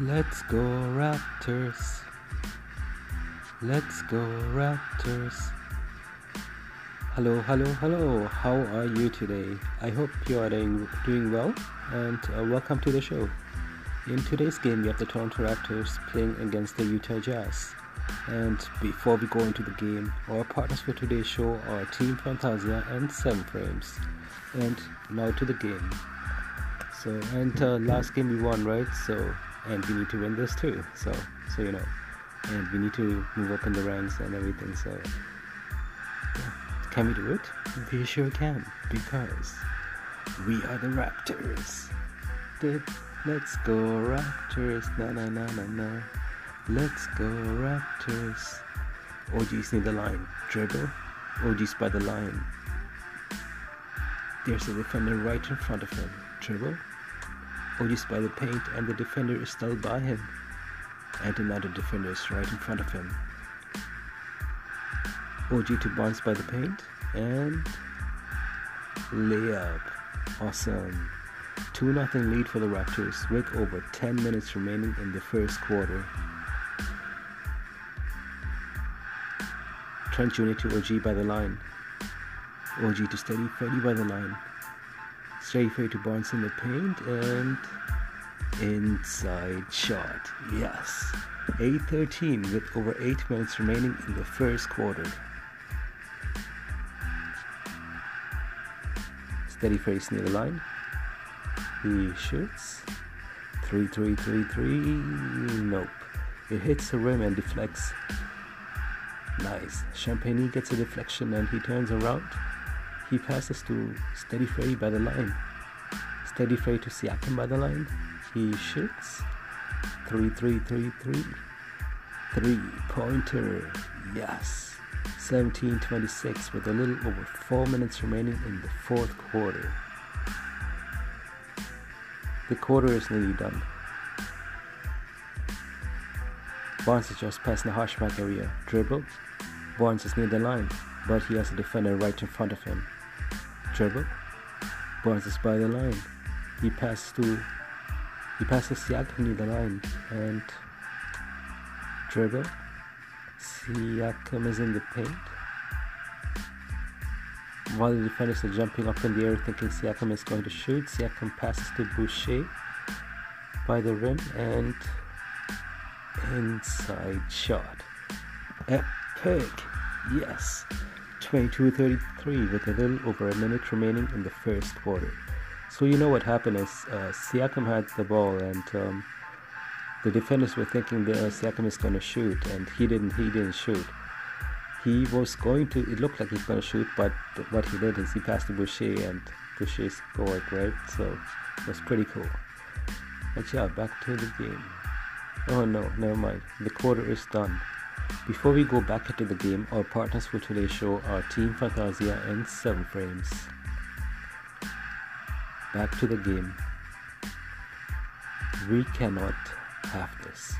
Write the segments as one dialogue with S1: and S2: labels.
S1: Let's go Raptors. Let's go Raptors. Hello, hello, hello. How are you today? I hope you are doing, doing well and uh, welcome to the show. In today's game, we have the Toronto Raptors playing against the Utah Jazz. And before we go into the game, our partners for today's show are Team Fantasia and 7 Frames. And now to the game. So, and uh, last game we won, right? So, and we need to win this too. So, so you know, and we need to move up in the ranks and everything. So, yeah. can we do it? We sure can because we are the Raptors. Let's go Raptors, na na na na na. Let's go Raptors. OG's near the line. Dribble. OG's by the line. There's a defender right in front of him. Dribble. OG's by the paint and the defender is still by him. And another defender is right in front of him. OG to bounce by the paint and layup. Awesome. 2 0 lead for the Raptors with over 10 minutes remaining in the first quarter. Trent Jr. to OG by the line. OG to Steady Freddy by the line. Steady Freddy to Barnes in the paint and inside shot. Yes. 8-13 with over 8 minutes remaining in the first quarter. Steady face near the line. He shoots. 3 3 3 3. Nope. It hits the rim and deflects. Nice. Champagnie gets a deflection and he turns around. He passes to Steady Freddy by the line. Steady Freddy to Siakam by the line. He shoots. 3 3 3 3. Three pointer. Yes. 17 26 with a little over 4 minutes remaining in the fourth quarter. The quarter is nearly done. Barnes is just passing the hash mark area. Dribble. Barnes is near the line, but he has a defender right in front of him. Barnes is by the line. He passes to he passes near the line and dribble. Siakam is in the paint. While the defenders are jumping up in the air thinking Siakam is going to shoot, Siakam passes to Boucher by the rim and inside shot. Epic! Yes! 22-33 with a little over a minute remaining in the first quarter. So you know what happened is uh, Siakam had the ball and um, the defenders were thinking that uh, Siakam is going to shoot and he didn't he didn't shoot. He was going to it looked like he's going to shoot but what he did is he passed to Boucher and Boucher scored right so it was pretty cool. But yeah back to the game. Oh no never mind the quarter is done. Before we go back into the game, our partners for today's show are Team Fantasia and 7 Frames. Back to the game. We cannot have this.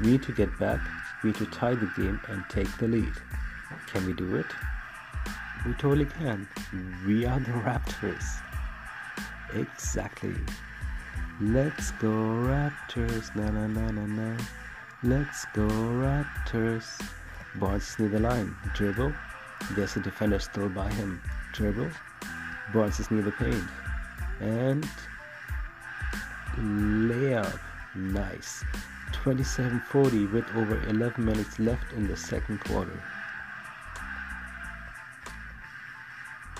S1: We need to get back, we need to tie the game and take the lead. Can we do it? We totally can. We are the Raptors. Exactly. Let's go Raptors, na na na na na. Let's go Raptors. Barnes near the line. Dribble. There's a defender still by him. Dribble. Barnes is near the paint. And layup. Nice. 27-40 with over 11 minutes left in the second quarter.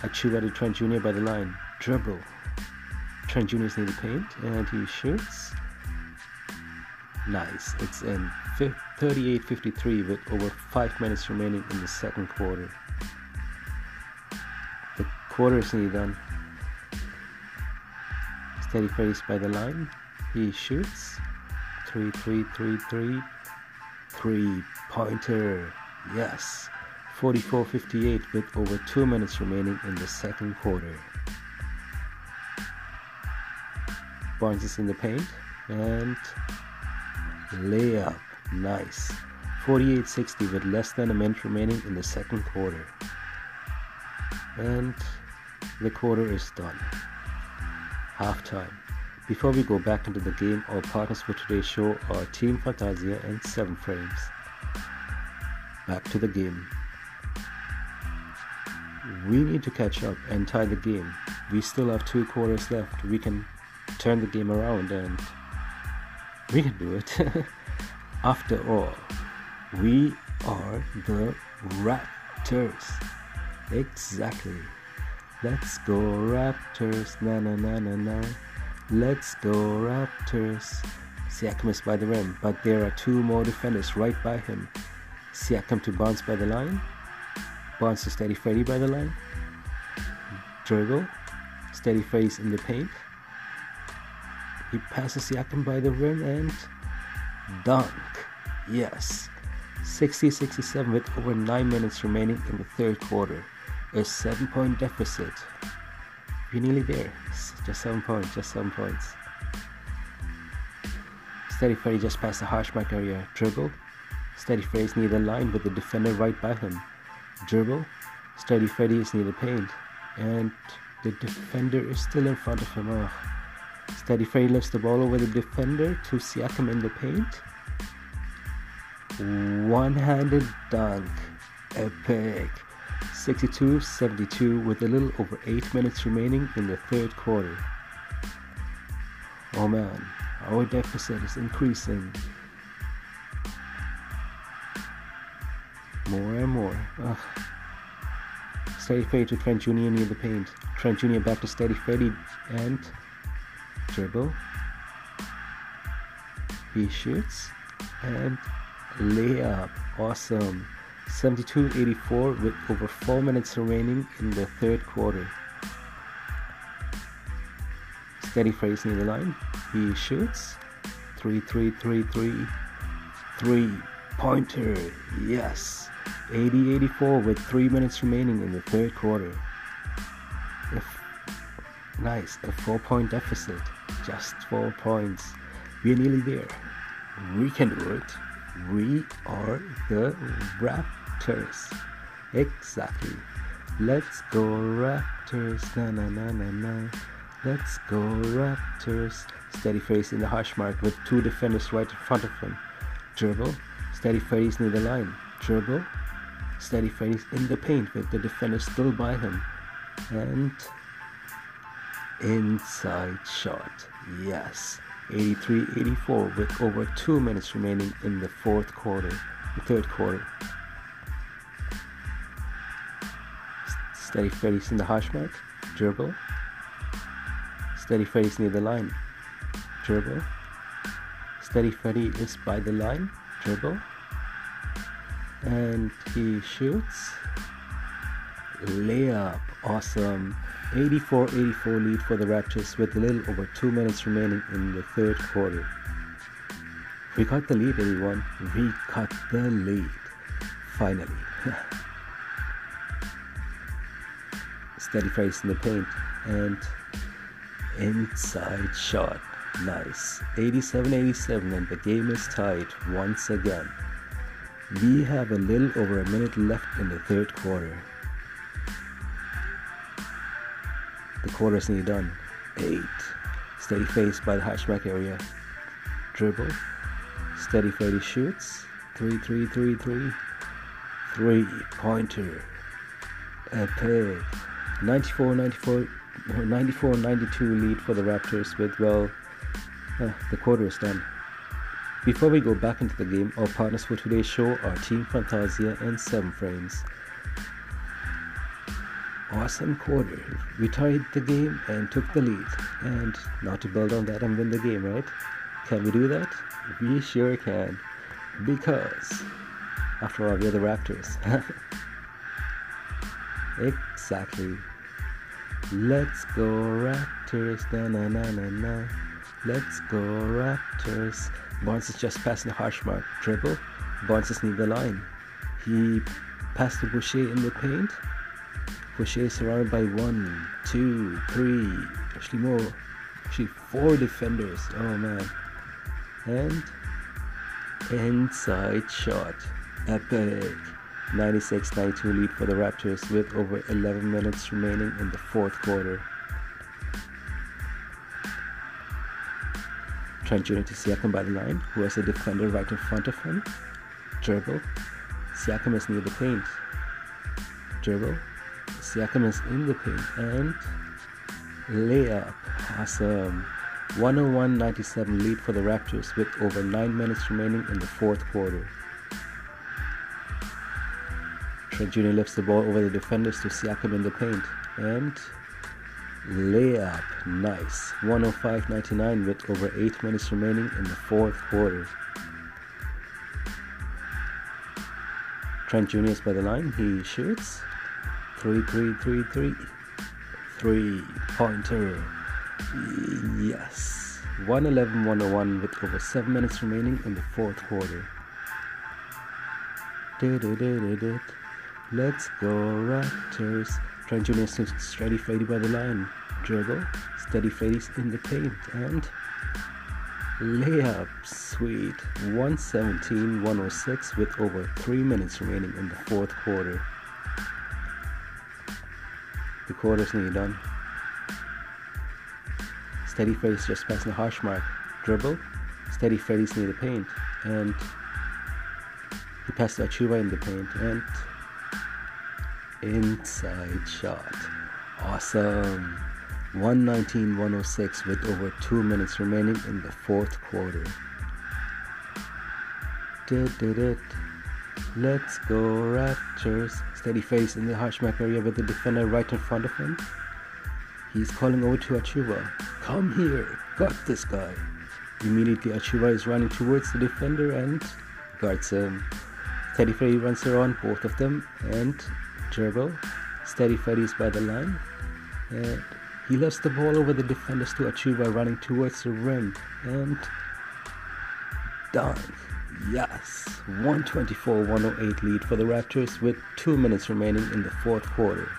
S1: Achiuwa to Trent Jr. by the line. Dribble. Trent Jr. is near the paint and he shoots. Nice. It's in 38-53 with over 5 minutes remaining in the second quarter. The quarter is nearly done. Steady face by the line. He shoots. 3 3 3 3 3 pointer. Yes. 44-58 with over 2 minutes remaining in the second quarter. Barnes is in the paint and layup. Nice. 48-60 with less than a minute remaining in the second quarter. And the quarter is done. Halftime. Before we go back into the game, our partners for today's show are Team Fantasia and 7 Frames. Back to the game. We need to catch up and tie the game. We still have two quarters left. We can turn the game around and we can do it. After all, we are the Raptors. Exactly. Let's go Raptors. Na na na na na. Let's go Raptors. Siakam is by the rim, but there are two more defenders right by him. Siakam to bounce by the line. Bounce to Steady Freddy by the line. Dribble. Steady face in the paint. He passes Siakam by the rim and dunk. Yes. 60-67 with over 9 minutes remaining in the third quarter. A 7 point deficit. We're nearly there. Just seven points. Just seven points. Steady Freddy just past the hash mark area. Dribble. Steady Freddy is near the line with the defender right by him. Dribble. Steady Freddy is near the paint. And the defender is still in front of him. Oh. Steady Freddy lifts the ball over the defender to Siakam in the paint. One handed dunk. Epic. 62 72 with a little over 8 minutes remaining in the third quarter. Oh man, our deficit is increasing. More and more. Ugh. Steady Freddy to Trent Jr. near the paint. Trent Jr. back to Steady Freddy and dribble. He shoots and layup. Awesome. 72-84 with over 4 minutes remaining in the third quarter. Steady phrase near the line. He shoots. 3 3 3 3 3 pointer. Yes. 80 84 with 3 minutes remaining in the third quarter. Nice. A 4 point deficit. Just 4 points. We're nearly there. We can do it. We are the Raptors. Exactly. Let's go Raptors. Na na na na na. Let's go Raptors. Steady face in the hash mark with two defenders right in front of him. Dribble. Steady face near the line. Dribble. Steady face in the paint with the defender still by him. And inside shot. Yes. 83-84 with over two minutes remaining in the fourth quarter, the third quarter. Steady Freddy's in the hash mark, dribble. Steady Freddy's near the line, dribble. Steady Freddy is by the line, dribble. And he shoots. Layup, awesome. 84-84 lead for the Raptors with a little over 2 minutes remaining in the third quarter. We got the lead everyone. We got the lead. Finally. Steady face in the paint and inside shot. Nice. 87-87 and the game is tied once again. We have a little over a minute left in the third quarter. The quarter is nearly done. Eight. Steady face by the hatchback area. Dribble. Steady Freddy shoots. Three, three, three, three. Three pointer. Epic. 94 94 94 92 lead for the Raptors with, well, uh, the quarter is done. Before we go back into the game, our partners for today's show are Team Fantasia and 7 Frames awesome quarter. We tied the game and took the lead. And not to build on that and win the game, right? Can we do that? We sure can. Because, after all, we're the Raptors. exactly. Let's go Raptors, na na na na na. Let's go Raptors. Barnes is just passing the hash mark. Dribble. Barnes is near the line. He passed the Boucher in the paint. Boucher is surrounded by one, two, three, actually more, actually four defenders. Oh man. And inside shot. Epic. 96-92 lead for the Raptors with over 11 minutes remaining in the fourth quarter. Trent Jr. to Siakam by the line, who has a defender right in front of him. Dribble. Siakam is near the paint. Dribble. Siakam is in the paint and layup. Awesome. 101-97 lead for the Raptors with over 9 minutes remaining in the fourth quarter. Trent Jr. lifts the ball over the defenders to Siakam in the paint and layup. Nice. 105-99 with over 8 minutes remaining in the fourth quarter. Trent Jr. is by the line. He shoots. 3 3 3 3. Three pointer. Yes. 111 101 with over 7 minutes remaining in the fourth quarter. Let's go Raptors. Trent Jr. steady faded by the line. Dribble. Steady fades in the paint. And layup. Sweet. 117 106 with over 3 minutes remaining in the fourth quarter. The quarter's nearly done. Steady face just passing the hash mark. Dribble. Steady face near the paint. And he passed to Achiuwa in the paint. And inside shot. Awesome. 119 106 with over 2 minutes remaining in the fourth quarter. Let's go Raptors. Steady face in the hashmark area with the defender right in front of him. He's calling over to Achiuwa. Come here, got this guy. Immediately Achiuwa is running towards the defender and guards him. Steady Freddy runs around both of them and dribble. Steady Freddy's by the line. And he lets the ball over the defenders to Achiuwa running towards the rim and dunk. Yes, 124-108 lead for the Raptors with 2 minutes remaining in the fourth quarter.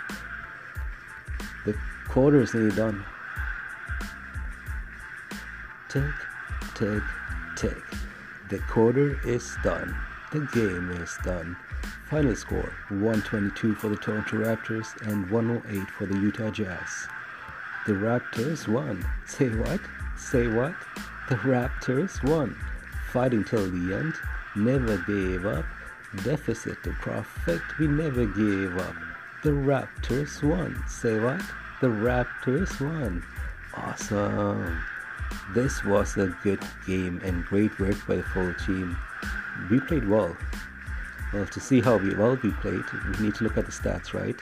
S1: The quarter is nearly done. Tick, tick, tick. The quarter is done. The game is done. Final score 122 for the Toronto Raptors and 108 for the Utah Jazz. The Raptors won. Say what? Say what? The Raptors won. Fighting till the end. Never gave up. Deficit to profit. We never gave up. The Raptors won. Say what? The Raptors won. Awesome. This was a good game and great work by the full team. We played well. Well, to see how well we played, we need to look at the stats, right?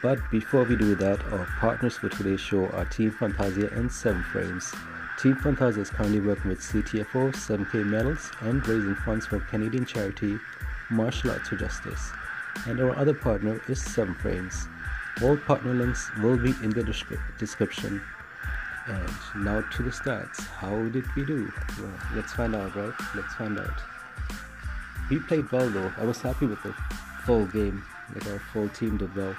S1: But before we do that, our partners for today's show are Team Fantasia and 7 Frames. Team Fantasia is currently working with CTFO, 7K Medals, and raising funds for Canadian charity Martial Arts for Justice. And our other partner is 7 Frames. All partner links will be in the descri- description. And now to the stats. How did we do? Well, let's find out, right? Let's find out. We played well though. I was happy with the full game. Like our full team did well.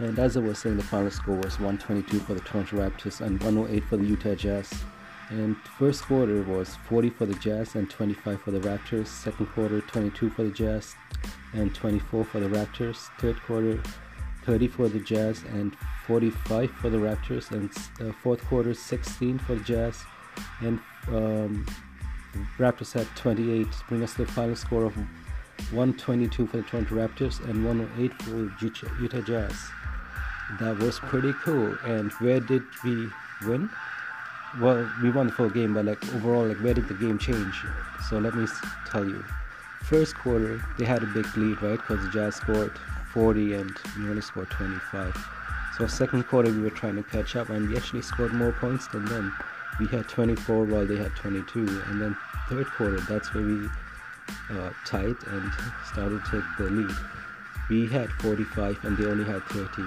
S1: And as I was saying, the final score was 122 for the Toronto Raptors and 108 for the Utah Jazz. And first quarter was 40 for the Jazz and 25 for the Raptors. Second quarter, 22 for the Jazz and 24 for the Raptors. Third quarter, 30 for the Jazz and 45 for the Raptors. And uh, fourth quarter, 16 for the Jazz and um, Raptors had 28, bring us the final score of 122 for the Toronto Raptors and 108 for Utah Jazz that was pretty cool. And where did we win? Well, we won the full game, but like overall, like where did the game change? So let me tell you. First quarter, they had a big lead, right? Because the Jazz scored 40 and we only scored 25. So second quarter, we were trying to catch up, and we actually scored more points than them. We had 24 while they had 22, and then third quarter, that's where we uh, tied and started to take the lead. We had 45 and they only had 30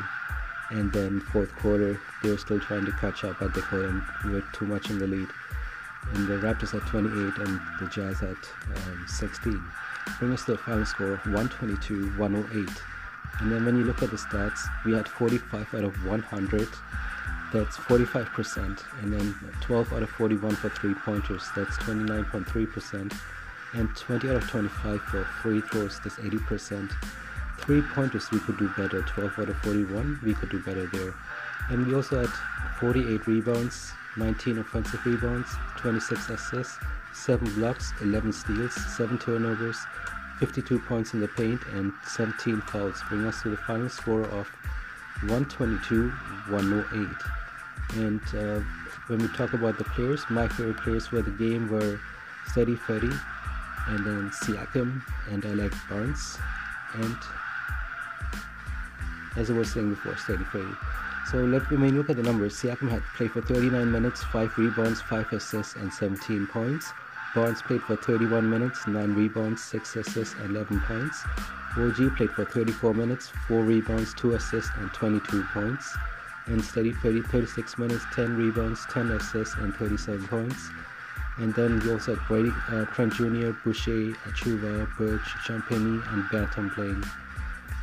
S1: and then fourth quarter they were still trying to catch up but they couldn't we were too much in the lead. And the raptors had 28 and the jazz had um, 16 bring us to the final score 122 108 and then when you look at the stats we had 45 out of 100 that's 45% and then 12 out of 41 for three pointers. That's 29.3% and 20 out of 25 for free throws that's 80% three pointers we could do better 12 out of 41 we could do better there and we also had 48 rebounds 19 offensive rebounds, 26 assists, 7 blocks, 11 steals, 7 turnovers, 52 points in the paint, and 17 fouls, bring us to the final score of 122 108. And uh, when we talk about the players, my favorite players for the game were Steady Freddy, and then Siakam, and I like Barnes, and as I was saying before, Steady Freddy. So let me look at the numbers. Siakam had played for 39 minutes, 5 rebounds, 5 assists, and 17 points. Barnes played for 31 minutes, 9 rebounds, 6 assists, and 11 points. OG played for 34 minutes, 4 rebounds, 2 assists, and 22 points. And Steady Freddy 36 minutes, 10 rebounds, 10 assists, and 37 points. And then we also had Brady, uh, Trent Jr., Boucher, Achiuwa, Birch, Champagnie, and Banton playing.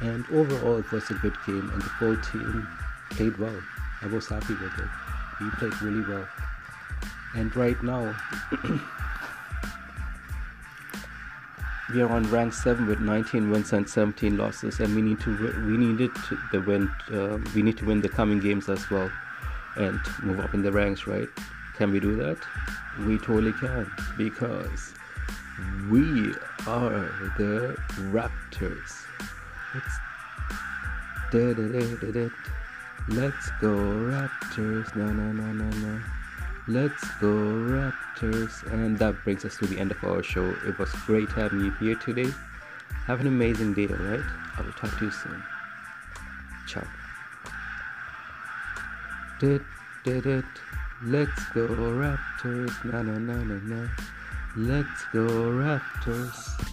S1: And overall, it was a good game, and the whole team played well. I was happy with it. We played really well. And right now, we are on rank 7 with 19 wins and 17 losses and we need to we needed to the win uh, we need to win the coming games as well and move up in the ranks right can we do that we totally can because we are the raptors let's da, da, da, let's go raptors no no no no no Let's go Raptors. And that brings us to the end of our show. It was great having you here today. Have an amazing day, alright? I will talk to you soon. Ciao. Did, did it. Let's go Raptors. Na na na na na. Let's go Raptors.